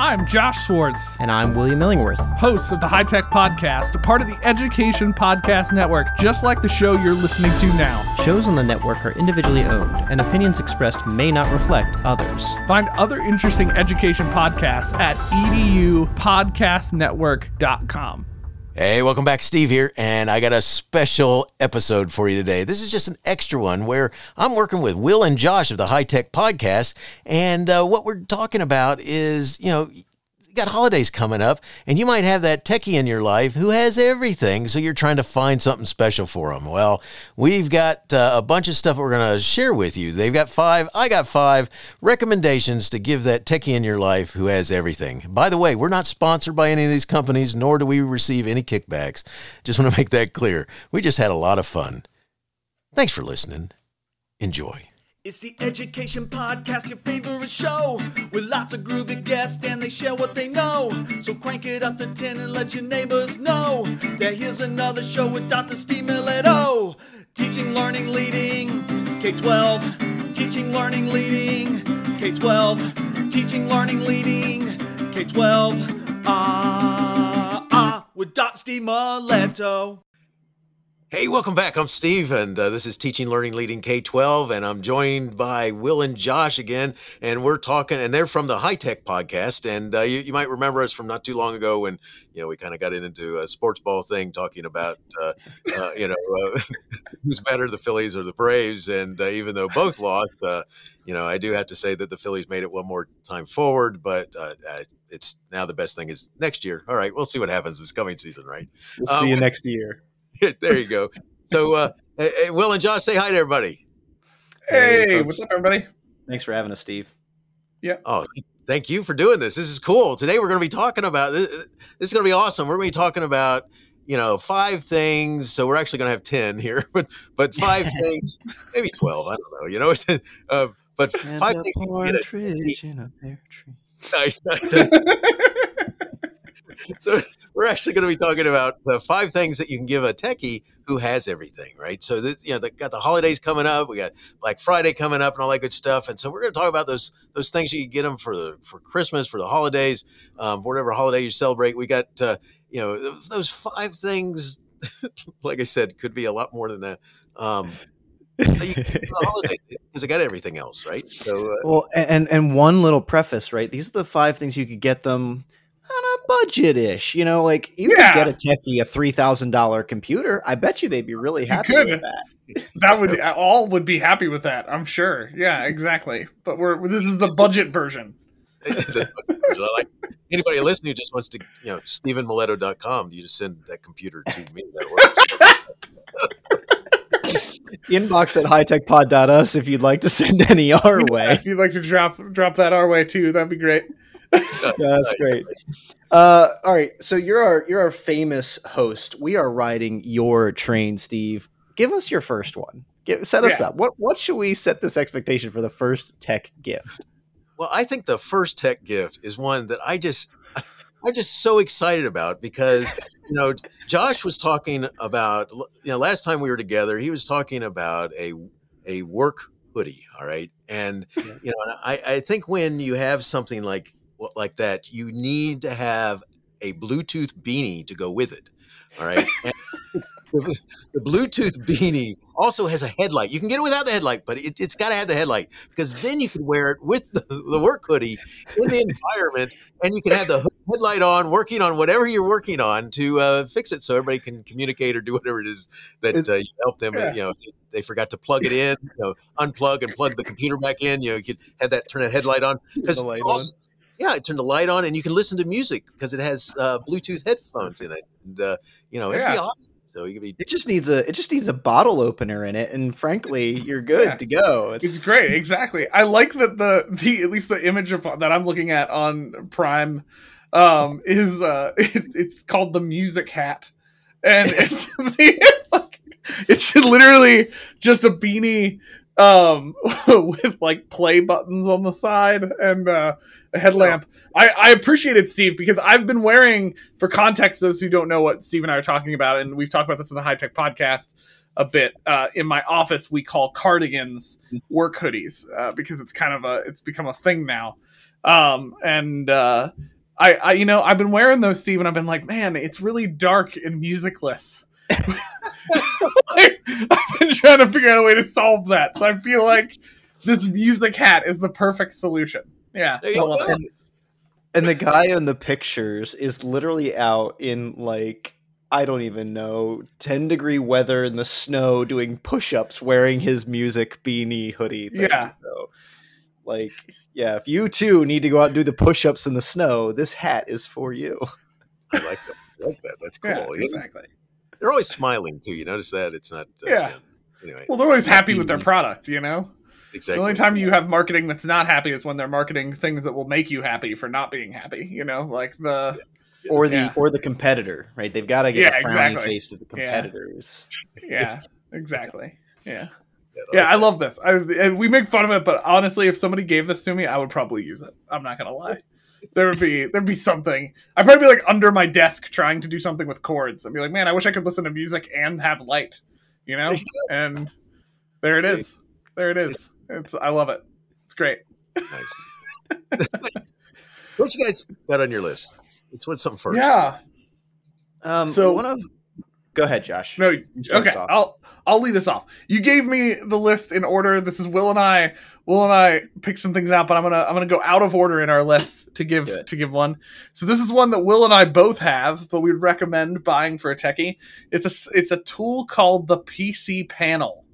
I'm Josh Schwartz. And I'm William Illingworth. Hosts of the HiTech Podcast, a part of the Education Podcast Network, just like the show you're listening to now. Shows on the network are individually owned, and opinions expressed may not reflect others. Find other interesting education podcasts at edupodcastnetwork.com. Hey, welcome back. Steve here, and I got a special episode for you today. This is just an extra one where I'm working with Will and Josh of the HiTech Podcast, and uh, what we're talking about is, you know, you got holidays coming up, and you might have that techie in your life who has everything, so you're trying to find something special for them. Well, we've got uh, a bunch of stuff we're going to share with you. They've got five, I got five recommendations to give that techie in your life who has everything. By the way, we're not sponsored by any of these companies, nor do we receive any kickbacks. Just want to make that clear. We just had a lot of fun. Thanks for listening. Enjoy. It's the Education Podcast, your favorite show, with lots of groovy guests and they share what they know. So crank it up to 10 and let your neighbors know that here's another show with Dr. Steve Miletto. Teaching, learning, leading, K 12. Teaching, learning, leading, K 12. Teaching, learning, leading, K 12. Ah, ah, with Dr. Steve Miletto. Hey, welcome back. I'm Steve, and uh, this is Teaching, Learning, Leading K 12. And I'm joined by Will and Josh again. And we're talking, and they're from the HiTech Podcast. And uh, you, you might remember us from not too long ago when, you know, we kind of got into a sports ball thing talking about, uh, uh, you know, uh, who's better, the Phillies or the Braves. And uh, even though both lost, uh, you know, I do have to say that the Phillies made it one more time forward, but uh, uh, it's now the best thing is next year. All right, we'll see what happens this coming season, right? We'll see you next year. there you go. So, uh, hey, hey, Will and Josh, say hi to everybody. Hey, folks. what's up, everybody? Thanks for having us, Steve. Yeah. Oh, thank you for doing this. This is cool. Today we're going to be talking about this. This is going to be awesome. We're going to be talking about you know five things. So we're actually going to have ten here, but but five things, maybe twelve. I don't know. You know, uh, but five things. you can get a- in a pear tree. nice, nice. so we're actually going to be talking about the five things that you can give a techie who has everything, right? So that you know, they got the holidays coming up, we got Black Friday coming up, and all that good stuff. And so we're going to talk about those those things you can get them for the for Christmas, for the holidays, um, for whatever holiday you celebrate. We got uh, you know those five things. like I said, could be a lot more than that. Um, that you can get for the holiday because I got everything else, right? So uh, Well, and and one little preface, right? These are the five things you could get them on a budget ish. You know, like you Yeah. could get a techie a three thousand dollar computer. I bet you they'd be really happy with that. That would all would be happy with that, I'm sure. Yeah, exactly. But we're this is the budget version. Like anybody listening who just wants to, you know, StevenMiletto.com. You just send that computer to me. That works. Inbox at hitechpod.us if you'd like to send any our way. If you'd like to drop drop that our way too, that'd be great. Yeah, that's great. Uh, all right, so you're our you're our famous host. We are riding your train, Steve. Give us your first one. Give, set us Yeah. up. What what should we set this expectation for the first tech gift? Well, I think the first tech gift is one that I just, I'm just so excited about because, you know, Josh was talking about, you know, last time we were together, he was talking about a, a work hoodie. All right. And, you know, I, I think when you have something like, like that, you need to have a Bluetooth beanie to go with it. All right. The, the Bluetooth beanie also has a headlight. You can get it without the headlight, but it, it's got to have the headlight because then you can wear it with the, the work hoodie in the environment, and you can have the headlight on, working on whatever you're working on to uh, fix it, so everybody can communicate or do whatever it is that uh, you help them. Yeah. You know, they forgot to plug it in, you know, unplug and plug the computer back in. You know, you could have that turn a headlight on because The I also- turn the light on, and you can listen to music because it has uh, Bluetooth headphones in it, and uh, you know, it'd be awesome. So you could be It just needs a it just needs a bottle opener in it, and frankly, you're good Yeah. to go. It's great, exactly. I like that the the at least the image of that I'm looking at on Prime um is uh it's, it's called the music hat. And it's like it's literally just a beanie um with like play buttons on the side and uh a headlamp. I, I appreciate it, Steve, because I've been wearing, for context, those who don't know what Steve and I are talking about, and we've talked about this in the HiTech podcast a bit. Uh, in my office, we call cardigans work hoodies uh, because it's kind of a it's become a thing now. Um, and uh, I, I, you know, I've been wearing those, Steve, and I've been like, man, it's really dark and musicless. Like, I've been trying to figure out a way to solve that. So I feel like this music hat is the perfect solution. Yeah. There you I love go. it. and, and the guy in the pictures is literally out in like I don't even know, 10 degree weather in the snow doing push ups wearing his music beanie hoodie. Thing. Yeah. So, like, yeah, if you too need to go out and do the push ups in the snow, this hat is for you. I like that. I like that. That's cool. Yeah, You know, exactly. They're always smiling too. You notice that? It's not. Uh, Yeah. Anyway, Well, they're always happy with their product, you know? exactly. The only time you have marketing that's not happy is when they're marketing things that will make you happy for not being happy, you know? Like the. Or the Yeah. or the competitor, right? They've got to get Yeah, a frowny exactly. face to the competitors. Yeah, exactly. Yeah. Yeah, Yeah, I love this. I, and we make fun of it, but honestly, if somebody gave this to me, I would probably use it. I'm not gonna lie. There would be there'd be something. I'd probably be like under my desk trying to do something with cords. I'd be like, man, I wish I could listen to music and have light, you know. And there it is. There it is. It's I love it. It's great. Nice. what you guys got on your list? Let's what's something first. Yeah. Um, So- so one of go ahead, Josh. No. Okay. I'll I'll lead us off. You gave me the list in order. This is Will and I. Will and I picked some things out, but I'm gonna I'm gonna go out of order in our list to give to give one. So this is one that Will and I both have, but we'd recommend buying for a techie. It's a it's a tool called the PC Panel,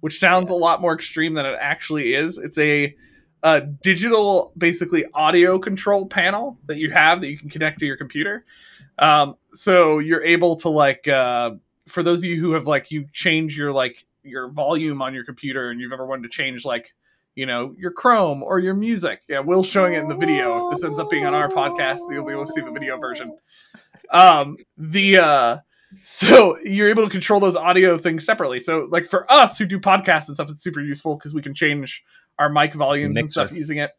which sounds a lot more extreme than it actually is. It's a a digital, basically audio control panel that you have that you can connect to your computer. Um, so you're able to like uh, for those of you who have like you change your like your volume on your computer and you've ever wanted to change like you know your chrome or your music. Yeah will's showing it in the video. If this ends up being on our podcast you'll be able to see the video version. Um the uh so you're able to control those audio things separately. So like for us who do podcasts and stuff it's super useful because we can change our mic volumes and stuff using it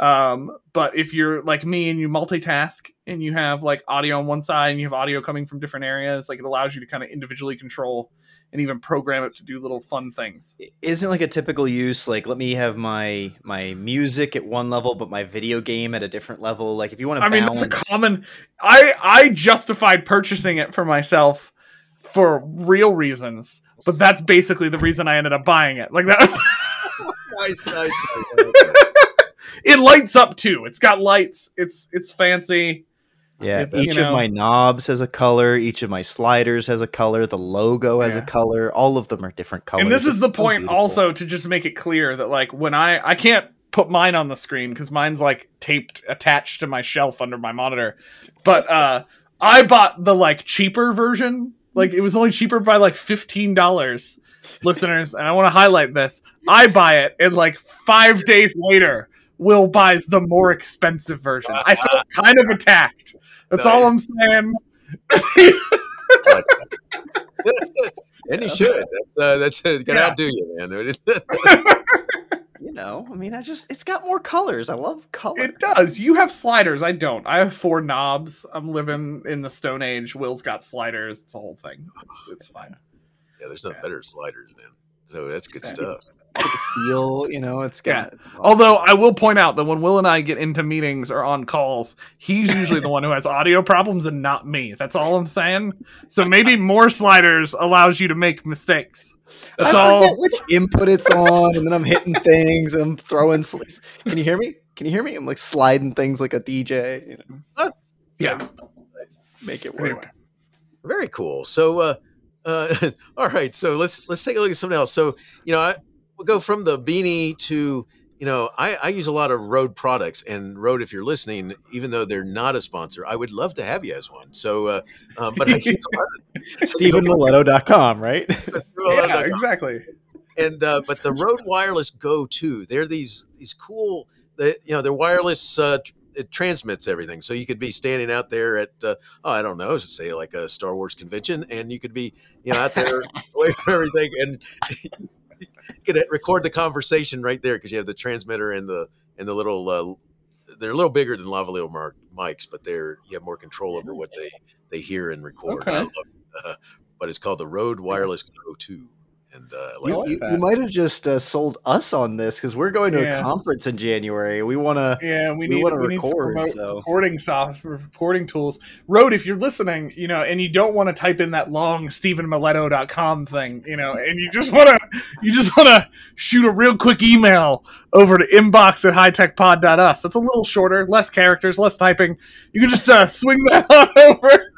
um but if you're like me and you multitask and you have like audio on one side and you have audio coming from different areas like it allows you to kind of individually control and even program it to do little fun things isn't like a typical use like let me have my my music at one level but my video game at a different level like if you want to I mean, balance that's a common. I I justified purchasing it for myself for real reasons, but that's basically the reason I ended up buying it. Like that, was, nice, nice, nice. It lights up too. It's got lights. It's it's fancy. yeah it's, each you of my knobs has a color each of my sliders has a color the logo has Yeah. a color all of them are different colors and this is It's the so point beautiful. also to just make it clear that like when I I can't put mine on the screen because mine's like taped attached to my shelf under my monitor, but uh I bought the like cheaper version. Like it was only cheaper by like fifteen dollars, listeners. And I want to highlight this. I buy it, and like five days later, Will buys the more expensive version. I felt kind of attacked. That's all I'm saying. and you should. That's, uh, that's uh, gonna Yeah. outdo you, man. you know i mean i just it's got more colors i love color It does. You have sliders. I don't. I have four knobs. I'm living in the Stone Age. Will's got sliders. It's a whole thing. It's, it's fine. yeah, there's no Yeah. better sliders, man. So that's good Yeah. stuff. Feel you know it's got Although I will point out that when Will and I get into meetings or on calls, he's usually the one who has audio problems and not me. That's all I'm saying. So maybe more sliders allows you to make mistakes. That's I all. which input it's on, and then I'm hitting things. I'm throwing. Sl- Can you hear me? Can you hear me? I'm like sliding things like a DJ. You know, Yeah. Make it work. Anyway. Very cool. So, uh, uh, all right. So let's let's take a look at something else. So, you know, I, we'll go from the beanie to you know, I, I use a lot of Rode products, and Rode, if you're listening, even though they're not a sponsor, I would love to have you as one. So, uh, um, but I use a lot of StevenMiletto.com, right? Yeah, exactly. and uh, but the Rode Wireless Go 2, they're these these cool, they, you know, they're wireless. Uh, tr- it transmits everything, so you could be standing out there at, uh, oh, I don't know, say like a Star Wars convention, and you could be, you know, out there away from everything, and you could record the conversation right there because you have the transmitter and the and the little. Uh, they're a little bigger than lavalier mark mics, but they're you have more control over what they they hear and record. Okay. Love, uh, but it's called the Rode Wireless Go 2 and uh, I You, like like you, you might have just uh, sold us on this because we're going to Yeah. a conference in January. We want to. Yeah, we We need wanna we need some record, so- recording soft recording tools. Rode, if you're listening, you know, and you don't want to type in that long StevenMiletto.com thing, you know, and you just wanna you just wanna shoot a real quick email over to inbox at hitechpod.us. That's a little shorter, less characters, less typing. You can just uh, swing that on over.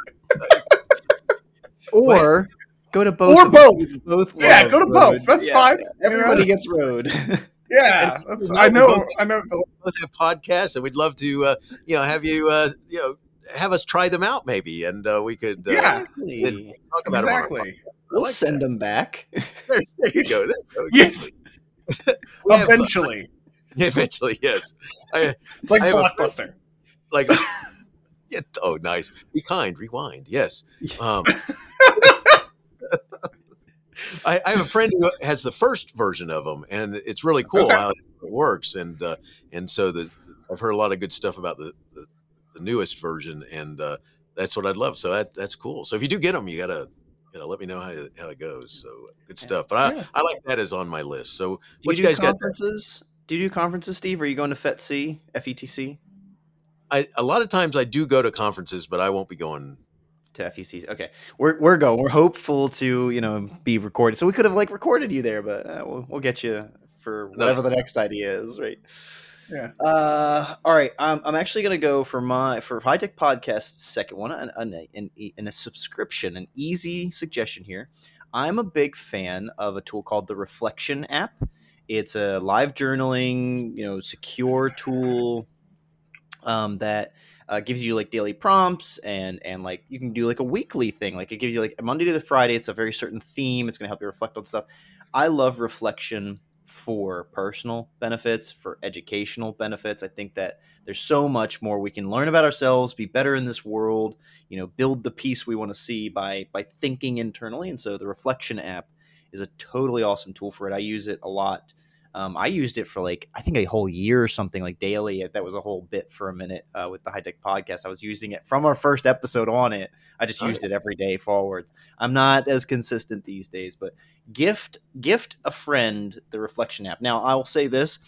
Or go to both. Or both. Both Yeah, go to Rode. both. That's Yeah, fine. Everybody gets Rode. Yeah, that's, I know, I know. both have podcasts, and we'd love to, uh, you know, have you, uh, you know, have us try them out maybe, and uh, we could uh, Yeah. Exactly. talk about them. Exactly. We'll like send that. them back. There, there you go. There you go. Yes. Exactly. We have, uh, Eventually, eventually, yes. I, it's like I have a- blockbuster. like, yeah, oh, nice. Be kind. Rewind. Yes. Um, I, I have a friend who has the first version of them, and it's really cool Okay. how it works. And uh, and so the I've heard a lot of good stuff about the the, the newest version, and uh, that's what I'd love. So that that's cool. So if you do get them, you gotta you know let me know how it- how it goes. So good stuff. But I, Yeah. I like that is on my list. So Do what you, you guys got? conferences? Do you do conferences, Steve? Are you going to FETC? FETC? I, a lot of times I do go to conferences, but I won't be going. To FECs. Okay. We're, we're going. We're hopeful to, you know, be recorded. So we could have like recorded you there, but uh, we'll, we'll get you for whatever the next idea is, right? Yeah. Uh, all right. I'm, I'm actually going to go for my for HiTech Podcast's second one, an, an, an, an, a subscription, an easy suggestion here. I'm a big fan of a tool called the Reflection app. It's a live journaling, you know, secure tool um, that uh, gives you like daily prompts and and like you can do like a weekly thing. Like it gives you like Monday to the Friday. It's a very certain theme. It's going to help you reflect on stuff. I love reflection for personal benefits, for educational benefits. I think that there's so much more we can learn about ourselves, be better in this world, you know, build the peace we want to see by by thinking internally. And so the reflection app is a totally awesome tool for it. I use it a lot. Um, I used it for like I think a whole year or something like daily. That was a whole bit for a minute uh, with the HiTech podcast. I was using it from our first episode on it. I just used it every day forwards. I'm not as consistent these days, but gift gift a friend the reflection app. Now I will say this: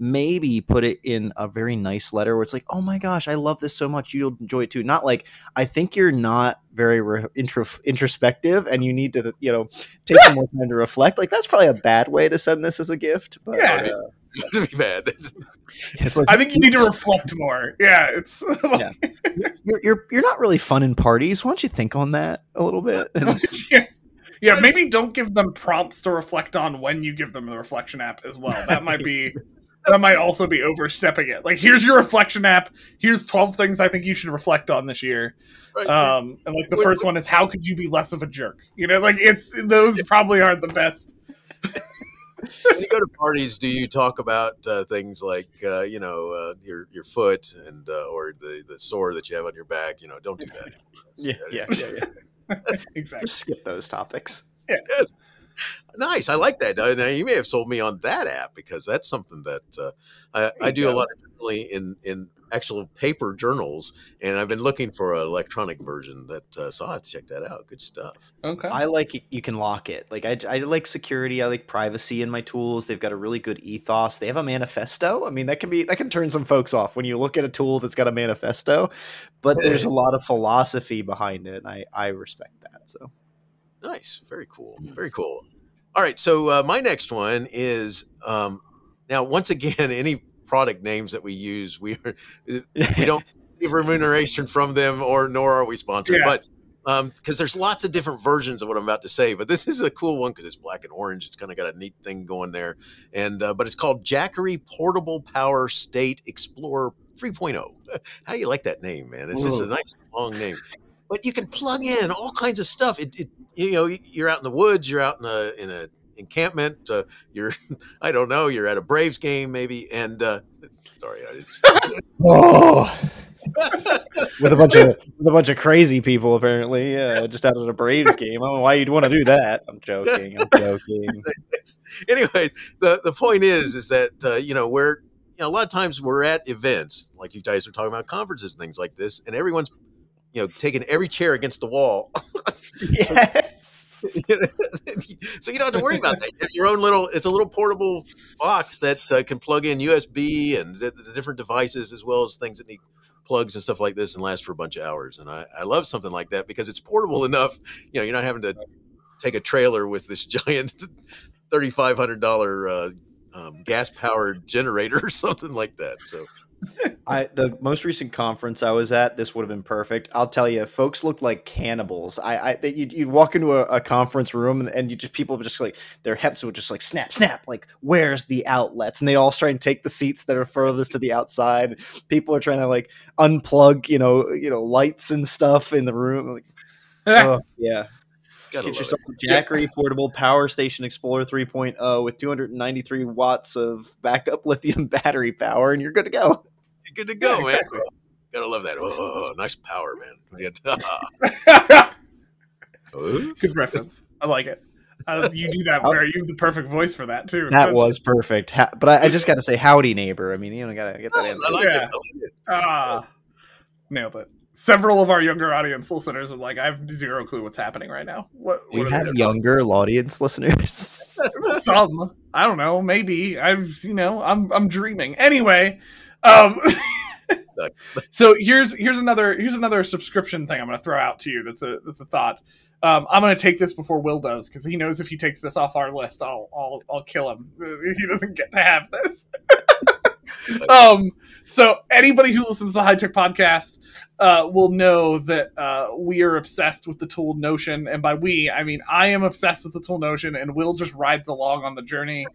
maybe put it in a very nice letter where it's like, "Oh my gosh, I love this so much. You'll enjoy it too." Not like I think you're not very re- intro- introspective and you need to you know take some more time to reflect. Like that's probably a bad way to send this as a gift, but Yeah. uh, to be bad. it's like I think you need to reflect more. Yeah, it's Yeah. you're, you're you're not really fun in parties. Why don't you think on that a little bit? And- yeah. yeah, maybe don't give them prompts to reflect on when you give them the reflection app as well. That might be that might also be overstepping it. Like here's your reflection app. Here's 12 things I think you should reflect on this year. Right. Um and like the Wait, first one is how could you be less of a jerk? You know, like it's those probably aren't the best. when you go to parties, do you talk about uh, things like uh, you know uh, your your foot and uh, or the the sore that you have on your back? You know, don't do that. yeah, yeah, yeah, yeah. Exactly. Just skip those topics. Yes. Nice. I like that. Now you may have sold me on that app because that's something that uh, I, I you do a lot of journaling in in actual paper journals, and I've been looking for an electronic version. That uh, so I will have to check that out. Good stuff. Okay. I like it- you can lock it. Like I, I like security. I like privacy in my tools. They've got a really good ethos. They have a manifesto. I mean, that can be that can turn some folks off when you look at a tool that's got a manifesto. But there's a lot of philosophy behind it. And I I respect that. So Nice. Very cool. Very cool. All right. So uh, my next one is um, now once again any product names that we use we are, we don't receive remuneration from them or nor are we sponsored Yeah. but um because there's lots of different versions of what i'm about to say but this is a cool one because it's black and orange it's kind of got a neat thing going there and uh, but it's called jackery portable power state explorer 3.0 how you like that name man it's just a nice long name but you can plug in all kinds of stuff it, it you know you're out in the woods you're out in a in a encampment uh, you're i don't know you're at a braves game maybe and uh sorry i just oh. with a bunch of with a bunch of crazy people apparently. Yeah, just out at a Braves game. I don't know why you'd want to do that. I'm joking. I'm joking. anyway, the the point is, is that uh, you know we're you know a lot of times we're at events like you guys are talking about conferences and things like this, and everyone's you know taking every chair against the wall. yes. so you don't have to worry about that. You your own little. It's a little portable box that uh, can plug in USB and the, the different devices as well as things that need plugs and stuff like this and last for a bunch of hours. And I, I love something like that because it's portable enough. You know, you're not having to take a trailer with this giant thirty five hundred dollar uh, um, gas powered generator or something like that. So I the most recent conference I was at, this would have been perfect. I'll tell you, folks looked like cannibals. I, I they, you'd, you'd walk into a, a conference room and, and you just people would just like their hips would just like snap, snap. Like, where's the outlets? And they all try and take the seats that are furthest to the outside. People are trying to like unplug, you know, you know, lights and stuff in the room. Like, oh, yeah. Just gotta get love yourself a Jackery portable power station Explorer 3.0 with 293 watts of backup lithium battery power, and you're good to go. you're good to go, man. Gotta love that. Oh, nice power, man. Oh. Good reference. I like it. Uh, you do that where you have the perfect voice for that too. That That's- was perfect. Ha- but I, I just got to say, howdy, neighbor. I mean, you know, gotta get that in. I like it. I like it. ah nailed it. Several of our younger audience listeners are like, I have zero clue what's happening right now. What, We what have younger audience listeners. some i don't know maybe i've you know i'm i'm dreaming anyway um so here's here's another here's another subscription thing i'm going to throw out to you that's a that's a thought um, I'm going to take this before Will does because he knows if he takes this off our list, I'll I'll I'll kill him. He doesn't get to have this. um, so anybody who listens to the HiTech Podcast uh, will know that uh, we are obsessed with the tool Notion, and by we I mean I am obsessed with the tool Notion, and Will just rides along on the journey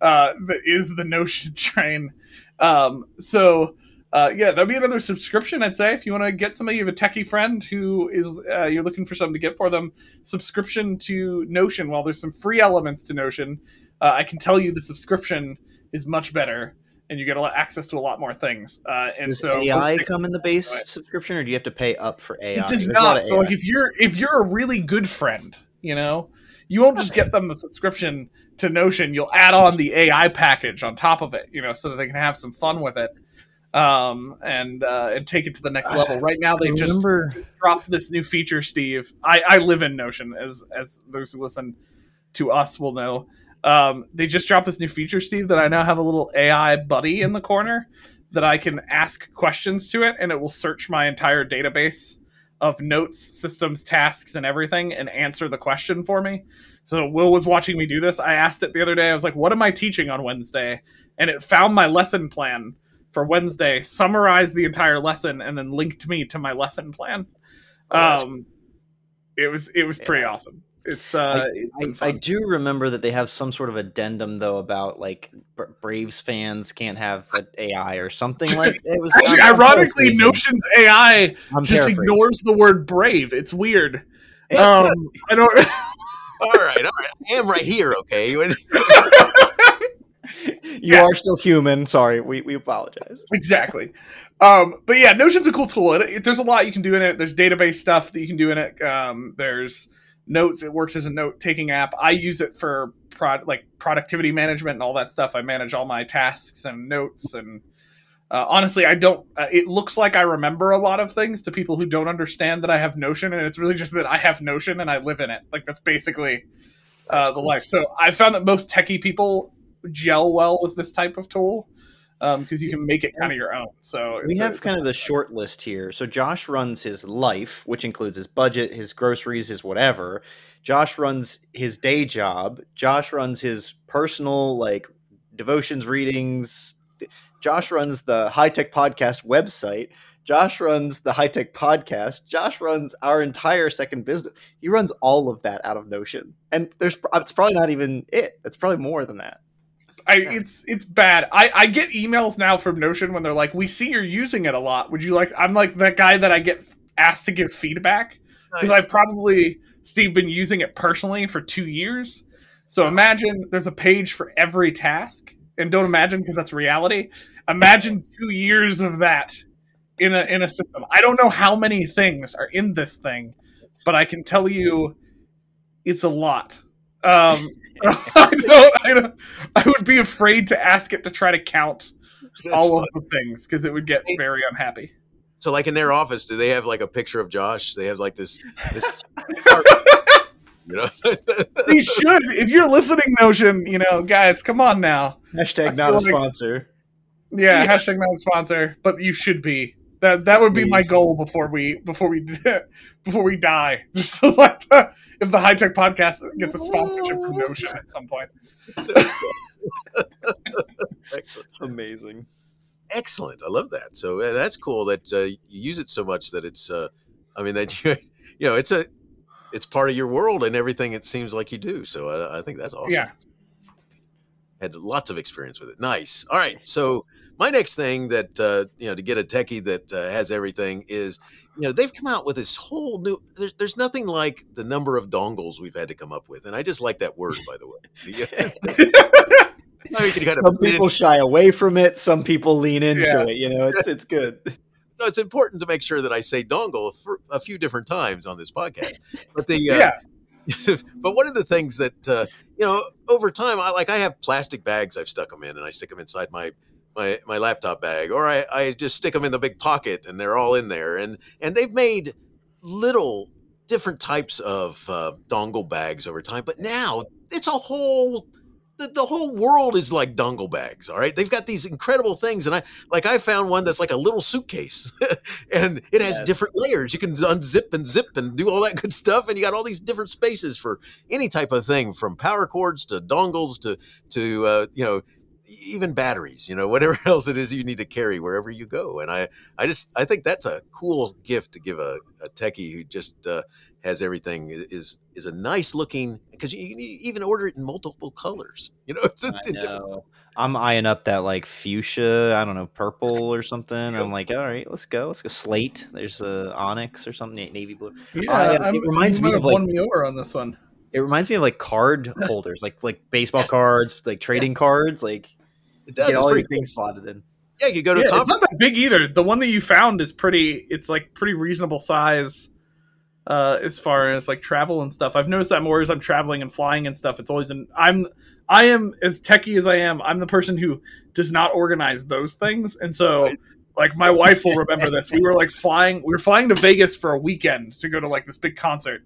uh, that is the Notion train. Um, so uh, yeah, that'd be another subscription. I'd say if you want to get somebody, you have a techie friend who is uh, you're looking for something to get for them, subscription to Notion. While there's some free elements to Notion, uh, I can tell you the subscription is much better, and you get a lot, access to a lot more things. Uh, and Does so AI come in the base Right. subscription, or do you have to pay up for AI? it does There's a lot not. So like if you're if you're a really good friend, you know, you won't just get them the subscription to Notion. You'll add on the AI package on top of it, you know, so that they can have some fun with it, um, and uh, and take it to the next level. Right now, they just remember dropped this new feature, Steve. I, I live in Notion, as as those who listen to us will know. Um, they just dropped this new feature, Steve, that I now have a little AI buddy in the corner that I can ask questions to it, and it will search my entire database of notes, systems, tasks, and everything, and answer the question for me. So Will was watching me do this. I asked it the other day. I was like, "What am I teaching on Wednesday?" And it found my lesson plan for Wednesday, summarized the entire lesson, and then linked me to my lesson plan. Oh, Um, it was it was pretty awesome. It's uh, it's been I, I do remember that they have some sort of addendum though about like Bra- Braves fans can't have AI or something like it was. Actually, I'm- I'm ironically. Notion's AI I'm just ignores the word brave. It's weird. Um, I don't. All right, all right. I am right here, okay? You Yeah. are still human. Sorry, we, we apologize. exactly. Um, but yeah, Notion's a cool tool. It, it- there's a lot you can do in it. There's database stuff that you can do in it. Um, there's notes. It works as a note taking app. I use it for prod, like productivity management and all that stuff. I manage all my tasks and notes and. Uh, honestly, I don't. Uh, it looks like I remember a lot of things to people who don't understand that I have Notion, and it's really just that I have Notion and I live in it. Like that's basically uh, That's the cool. life. So I found that most techie people gel well with this type of tool Um, because you can make it kind of your own. So We have a kind of the short list here. So Josh runs his life, which includes his budget, his groceries, his whatever. Josh runs his day job. Josh runs his personal like devotions, readings. Josh runs the HiTech podcast website. Josh runs the HiTech podcast. Josh runs our entire second business. He runs all of that out of Notion, and there's it's probably not even it. It's probably more than that. I, it's it's bad. I, I get emails now from Notion when they're like, "We see you're using it a lot. Would you like?" I'm like that guy that I get asked to give feedback because Nice. I've probably Steve been using it personally for two years. So imagine there's a page for every task, and don't imagine because that's reality. Imagine two years of that in a in a system. I don't know how many things are in this thing, but I can tell you, it's a lot. Um, I don't. I don't. I would be afraid to ask it to try to count That's all fun. of the things because it would get very unhappy. So, like in their office, do they have like a picture of Josh? They have like this this You know, they should. If you're listening, Notion, you know, guys, come on now. Hashtag not a like- sponsor. Yeah, hashtag not a sponsor, but you should be. That that would be my goal before we before we before we die. Just like the, if the HiTech podcast gets a sponsorship from Notion at some point. excellent. Amazing. excellent. I love that. So uh, that's cool that uh, you use it so much that it's. Uh, I mean that you, you know, it's a, it's part of your world and everything. It seems like you do. So I, I think that's awesome. Yeah. Had lots of experience with it. Nice. All right. So my next thing that uh, you know to get a techie that uh, has everything is you know they've come out with this whole new. There's, there's nothing like the number of dongles we've had to come up with, and I just like that word by the way. I mean, kind of Some put in- people shy away from it. Some people lean into Yeah. it. You know, it's it's good. so it's important to make sure that I say dongle for a few different times on this podcast. But the uh, Yeah. but one of the things that uh, you know over time, I like I have plastic bags I've stuck them in, and I stick them inside my my my laptop bag, or I I just stick them in the big pocket, and they're all in there, and and they've made little different types of uh, dongle bags over time, but now it's a whole. The, the whole world is like dongle bags all right they've got these incredible things and i like i found one that's like a little suitcase and it has Yes. different layers you can unzip and zip and do all that good stuff and you got all these different spaces for any type of thing from power cords to dongles to to uh, you know even batteries you know whatever else it is you need to carry wherever you go and i i just i think that's a cool gift to give a, a techie who just uh, has everything is is a nice looking because you can even order it in multiple colors you know it's I in different know. I'm eyeing up that like fuchsia, I don't know, purple or something. I'm like, all right, let's go. Let's go. Slate. There's a onyx or something, navy blue. Yeah, I- it I'm- reminds me of, have like- won me over on this one. It reminds me of like card holders, like like baseball Yes. cards, like trading Yes. cards, like it does get all pretty these things slotted in. yeah you go to Yeah, a it's not that big either. The one that you found is pretty. It's like pretty reasonable size, uh, as far as like travel and stuff. I've noticed that more as I'm traveling and flying and stuff. It's always an. I'm. I am as techie as I am. I'm the person who does not organize those things, and so. Right. Like my wife will remember this. We were like flying. We were flying to Vegas for a weekend to go to like this big concert,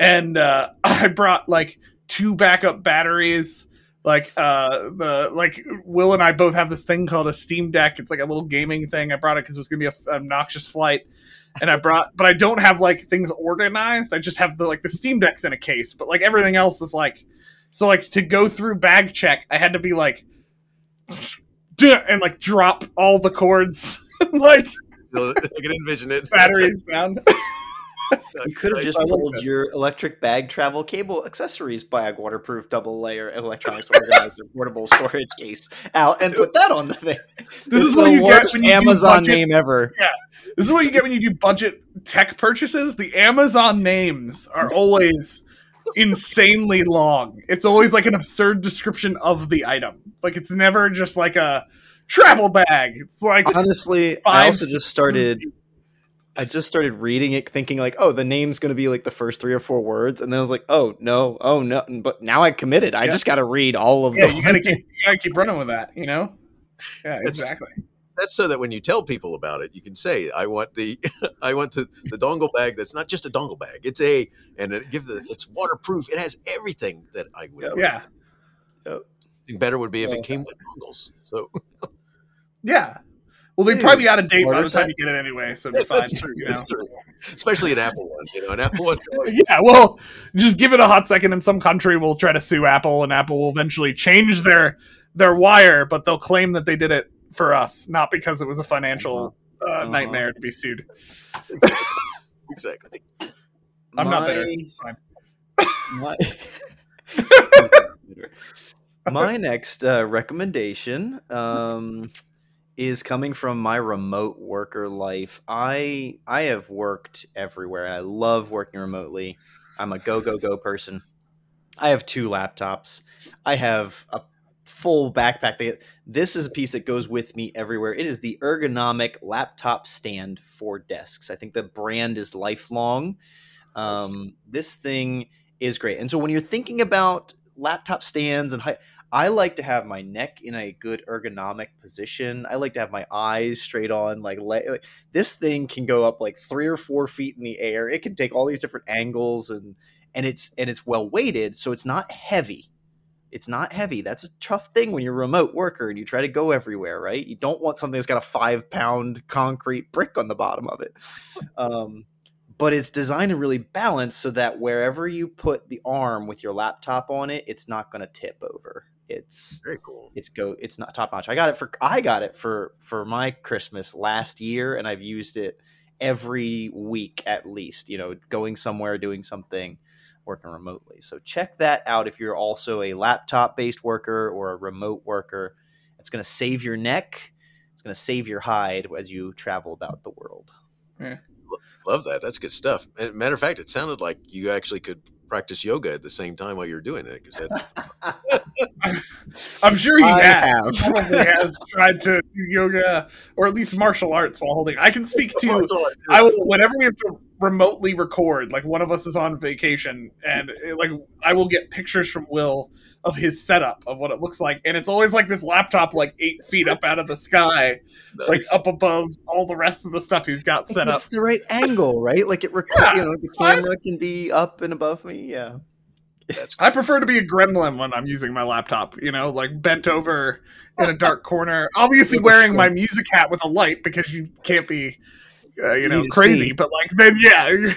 and uh, I brought like two backup batteries, like uh the like will and i both have this thing called a steam deck. It's like a little gaming thing. I brought it because it was gonna be a f- obnoxious flight. And i brought but i don't have like things organized. I just have the like the steam decks in a case. But like everything else is like so like to go through bag check i had to be like and like drop all the cords. Like I can envision it. batteries down You could have just pulled your electric bag travel cable accessories bag waterproof double layer electronics organizer portable storage case out and put that on the thing. This is It's what the you get when you Amazon name ever. Yeah. This is what you get when you do budget tech purchases. The Amazon names are always insanely long. It's always like an absurd description of the item. Like it's never just like a travel bag. It's like Honestly, I also just started. I just started reading it, thinking like, "Oh, the name's going to be like the first three or four words," and then I was like, "Oh no, oh no!" But now I committed. I Yeah. just got to read all of yeah, them. you gotta keep you gotta keep running with that, you know? Yeah, It's- exactly. That's so that when you tell people about it, you can say, "I want the, I want the, the dongle bag. That's not just a dongle bag. It's a, and it give the, it's waterproof. It has everything that I would. Yeah. And better would be if Well- it came with dongles. So Yeah. Well, they'd probably be out of date by the time you get it anyway, so it'd be fine. that's true. you That's know? true. Especially an Apple one. You know, an Apple one. Yeah, well, just give it a hot second, and some country will try to sue Apple, and Apple will eventually change their their wire, but they'll claim that they did it for us, not because it was a financial uh, Uh-huh. nightmare to be sued. Exactly. I'm not bitter. My- It's fine. My, my next uh, recommendation um, is coming from my remote worker life. I I have worked everywhere, and I love working remotely. I'm a go go go person. I have two laptops. I have a full backpack. This is a piece that goes with me everywhere. It is the ergonomic laptop stand for desks. I think the brand is lifelong. Um, this thing is great. And so when you're thinking about laptop stands and height, I like to have my neck in a good ergonomic position. I like to have my eyes straight on. Like, like this thing can go up like three or four feet in the air. It can take all these different angles, and and it's and it's well weighted, so it's not heavy. It's not heavy. That's a tough thing when you're a remote worker and you try to go everywhere, right? You don't want something that's got a five pound concrete brick on the bottom of it. Um, but it's designed to really balance so that wherever you put the arm with your laptop on it, it's not going to tip over. It's Very cool. it's go it's not top notch. I got it for I got it for for my Christmas last year and I've used it every week at least, you know, going somewhere doing something working remotely. So check that out if you're also a laptop based worker or a remote worker. It's going to save your neck. It's going to save your hide as you travel about the world. Yeah. Love that. That's good stuff. Matter of fact, it sounded like you actually could practice yoga at the same time while you're doing it. Because I'm sure he I has. have. Probably has tried to do yoga or at least martial arts while holding. I can speak to. I. I will whenever we have to remotely record. Like one of us is on vacation, and it, like I will get pictures from Will of his setup of what it looks like, and it's always like this laptop like eight feet up out of the sky, like up above all the rest of the stuff he's got set up. It's the right angle, right? Like it record, Yeah, you know, the camera can be up and above me. Yeah. That's I prefer to be a gremlin when I'm using my laptop, you know, like bent over in a dark corner. Obviously, wearing my music hat with a light because you can't be, uh, you You know, crazy. see. But like, then yeah, That's-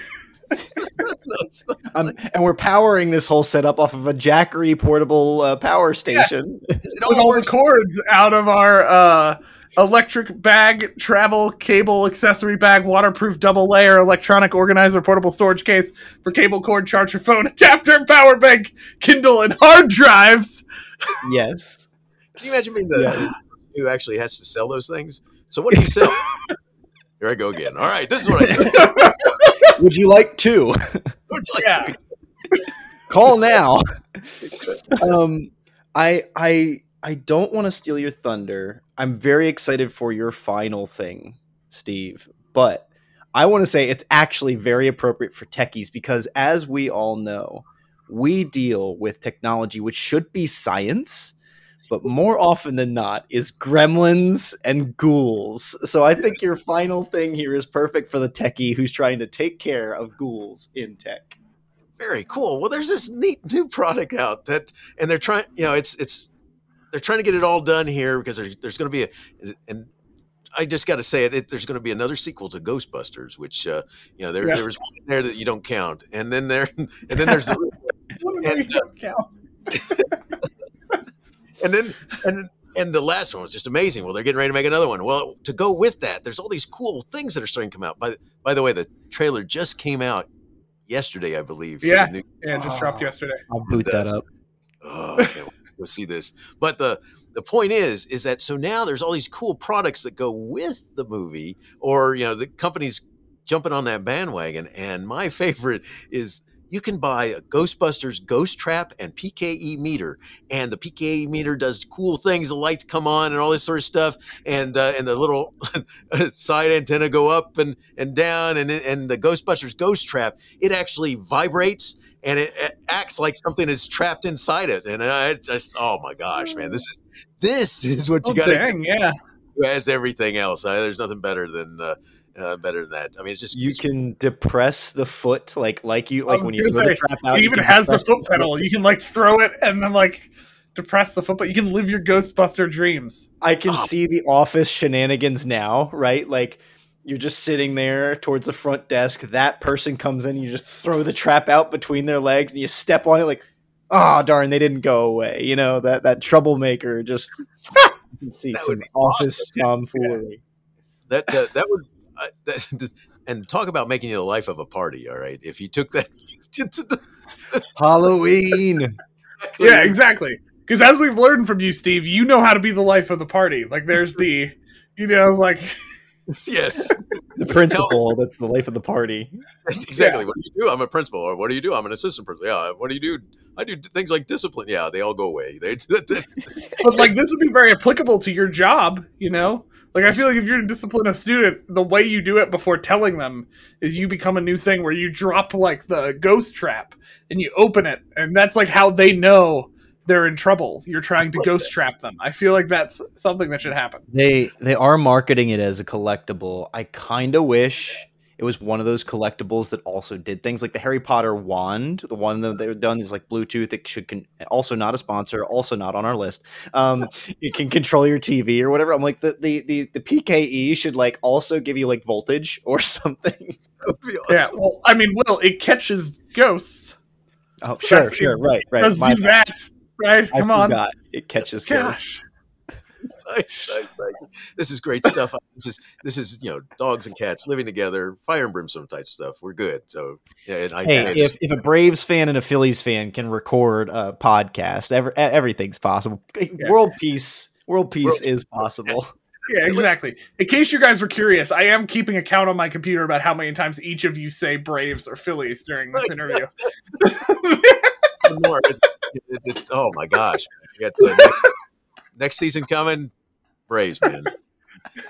that's Um, and we're powering this whole setup off of a Jackery portable uh, power station. it with all all the cords out of our uh, electric bag, travel cable, accessory bag, waterproof double layer, electronic organizer, portable storage case for cable cord, charger, phone, adapter, power bank, Kindle, and hard drives. yes. Can you imagine being the Yeah. who actually has to sell those things? So what do you sell? Here I go again. All right, this is what I said. Would you like to Would you like Yeah. to- call now? um, I I I don't want to steal your thunder. I'm very excited for your final thing, Steve. But I want to say it's actually very appropriate for techies because, as we all know, we deal with technology which should be science, but more often than not is gremlins and ghouls. So I think your final thing here is perfect for the techie who's trying to take care of ghouls in tech. Very cool. Well, there's this neat new product out that, and they're trying. You know, it's it's they're trying to get it all done here because there's there's going to be a and. I just got to say it, it. There's going to be another sequel to Ghostbusters, which uh, you know there Yeah. there was one there that you don't count, and then there and then there's the, And, and then and and the last one was just amazing. Well, they're getting ready to make another one. Well, to go with that, there's all these cool things that are starting to come out. By by the way, the trailer just came out yesterday, I believe. Yeah. new- Yeah, it just dropped oh, yesterday. I'll boot that up. oh, I can't wait to see this. But the the point is, is that so now there's all these cool products that go with the movie, or you know, the companies jumping on that bandwagon. And my favorite is you can buy a Ghostbusters ghost trap and PKE meter, and the PKE meter does cool things. The lights come on and all this sort of stuff, and uh, and the little side antenna go up and and down, and and the Ghostbusters ghost trap it actually vibrates and it, it acts like something is trapped inside it. And I just, oh my gosh, man, this is this is what you Oh, got to yeah. as everything else. I, there's nothing better than uh, uh, better than that. I mean, it's just You it's- can depress the foot like like you like when you gonna throw the trap out. It you even has the foot pedal. You can like throw it and then like depress the foot, but you can live your Ghostbuster dreams. I can Oh. see the office shenanigans now, right? Like you're just sitting there towards the front desk. That person comes in, you just throw the trap out between their legs, and you step on it like, oh darn, they didn't go away. You know that that troublemaker just. You can see That some office awesome. tomfoolery. that uh, that would uh, that, and talk about making you the life of a party. All right, if you took that. Halloween. Yeah, exactly. Because as we've learned from you, Steve, you know how to be the life of the party. Like there's the, you know, like yes, the principal that's the life of the party. that's exactly what do you do. I'm a principal, or what do you do? I'm an assistant principal. Yeah, what do you do? I do things like discipline. Yeah, they all go away. They, but like this would be very applicable to your job, you know? Like I feel like if you're to discipline a student, the way you do it before telling them is you become a new thing where you drop like the ghost trap and you open it, and that's like how they know they're in trouble. You're trying to ghost trap them. I feel like that's something that should happen. They they are marketing it as a collectible. I kind of wish it was one of those collectibles that also did things like the Harry Potter wand, the one that they've done is like Bluetooth. It should con- also not a sponsor, also not on our list. Um, it can control your TV or whatever. I'm like the the the, the PKE should like also give you like voltage or something. Be Yeah, well, I mean, well, it catches ghosts. Oh, So sure, sure, right, right. Does do bad. that, right? I Come on. It catches ghosts. Gosh. Nice, nice, nice. This is great stuff. This is this is you know dogs and cats living together, fire and brimstone type stuff. We're good. So yeah, and I, Hey, I if, if a Braves fan and a Phillies fan can record a podcast, ever, e- everything's possible. World peace, world peace World- is possible. Yeah, exactly. In case you guys were curious, I am keeping a count on my computer about how many times each of you say Braves or Phillies during this Nice, interview. more, it- it- it- oh my gosh, we got uh, next, season coming. Braves, man.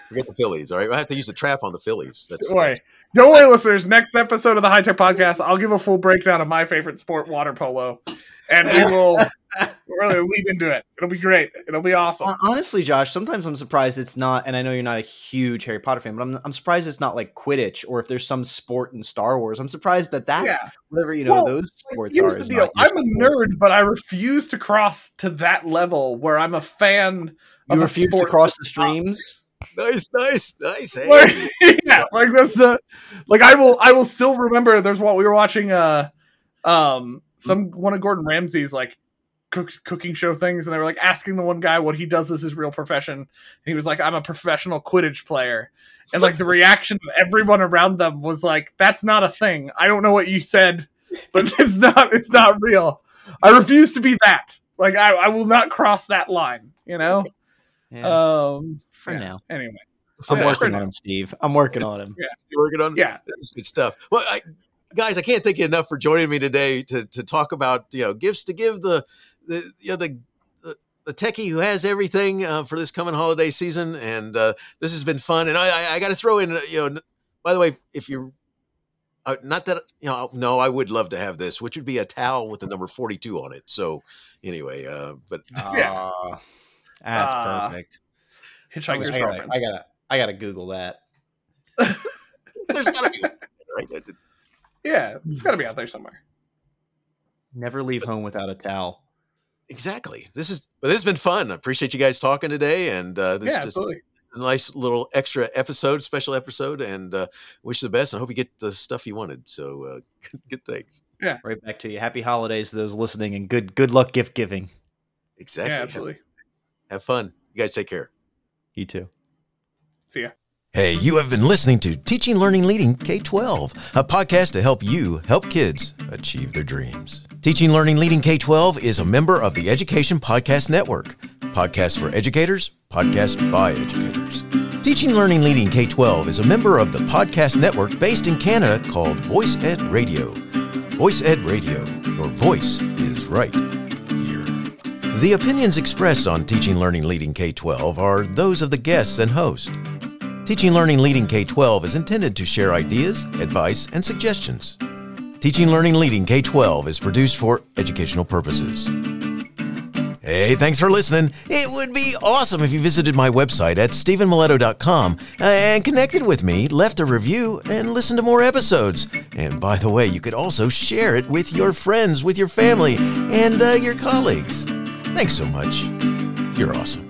Forget the Phillies. All right, I have to use the trap on the Phillies. That's worry. Don't worry, listeners. Next episode of the HiTech Podcast, I'll give a full breakdown of my favorite sport, water polo, and we will really lead into it. It'll be great. It'll be awesome. Honestly, Josh, sometimes I'm surprised it's not, and I know you're not a huge Harry Potter fan, but I'm, I'm surprised it's not like Quidditch or if there's some sport in Star Wars. I'm surprised that that's Yeah. whatever you know Well, those sports Here's are. the deal. I'm a sport. nerd, but I refuse to cross to that level where I'm a fan. of You a refuse to cross the that's streams. nice, nice, nice. Hey, like, yeah, like that's the like I will I will still remember there's what we were watching uh um some one of Gordon Ramsay's like cook, cooking show things and they were like asking the one guy what he does as his real profession. And he was like I'm a professional quidditch player. And like the reaction of everyone around them was like that's not a thing. I don't know what you said but it's not it's not real. I refuse to be that. Like I, I will not cross that line you know? Yeah, um for yeah. now. anyway. I'm Yeah, working on him, Steve. I'm working on him. you're working on yeah. This is good stuff. Well, I, guys, I can't thank you enough for joining me today to to talk about you know gifts to give the the you know, the, the the techie who has everything uh, for this coming holiday season, and uh, this has been fun. And I I, I got to throw in uh, you know, by the way, if you uh, not that you know, no, I would love to have this, which would be a towel with the number forty two on it. So anyway, uh, but Yeah. Ah, that's perfect. Hitchhiker's I gotta, I gotta, I gotta Google that. there's got to be right. Yeah, it's got to be out there somewhere. Never leave home without a towel. Exactly. This is, but this has been fun. I appreciate you guys talking today, and uh, this yeah, is just absolutely. a nice little extra episode, special episode, and uh, wish you the best. And I hope you get the stuff you wanted. So uh, good, good things. Right back to you. Happy holidays to those listening, and good, good luck gift giving. Exactly. Yeah, Have- absolutely. Have, fun. You guys take care. You too. See ya. Hey, you have been listening to Teaching, Learning, Leading K 12, a podcast to help you help kids achieve their dreams. Teaching, Learning, Leading K 12 is a member of the Education Podcast Network. Podcasts for educators, podcasts by educators. Teaching, Learning, Leading K 12 is a member of the podcast network based in Canada called Voice Ed Radio. Voice Ed Radio, your voice is right here. The opinions expressed on Teaching, Learning, Leading K 12 are those of the guests and host. Teaching, Learning, Leading K 12 is intended to share ideas, advice, and suggestions. Teaching, Learning, Leading K 12 is produced for educational purposes. Hey, thanks for listening. It would be awesome if you visited my website at stevenmiletto.com and connected with me, left a review, and listened to more episodes. And by the way, you could also share it with your friends, with your family, and uh, your colleagues. Thanks so much. You're awesome.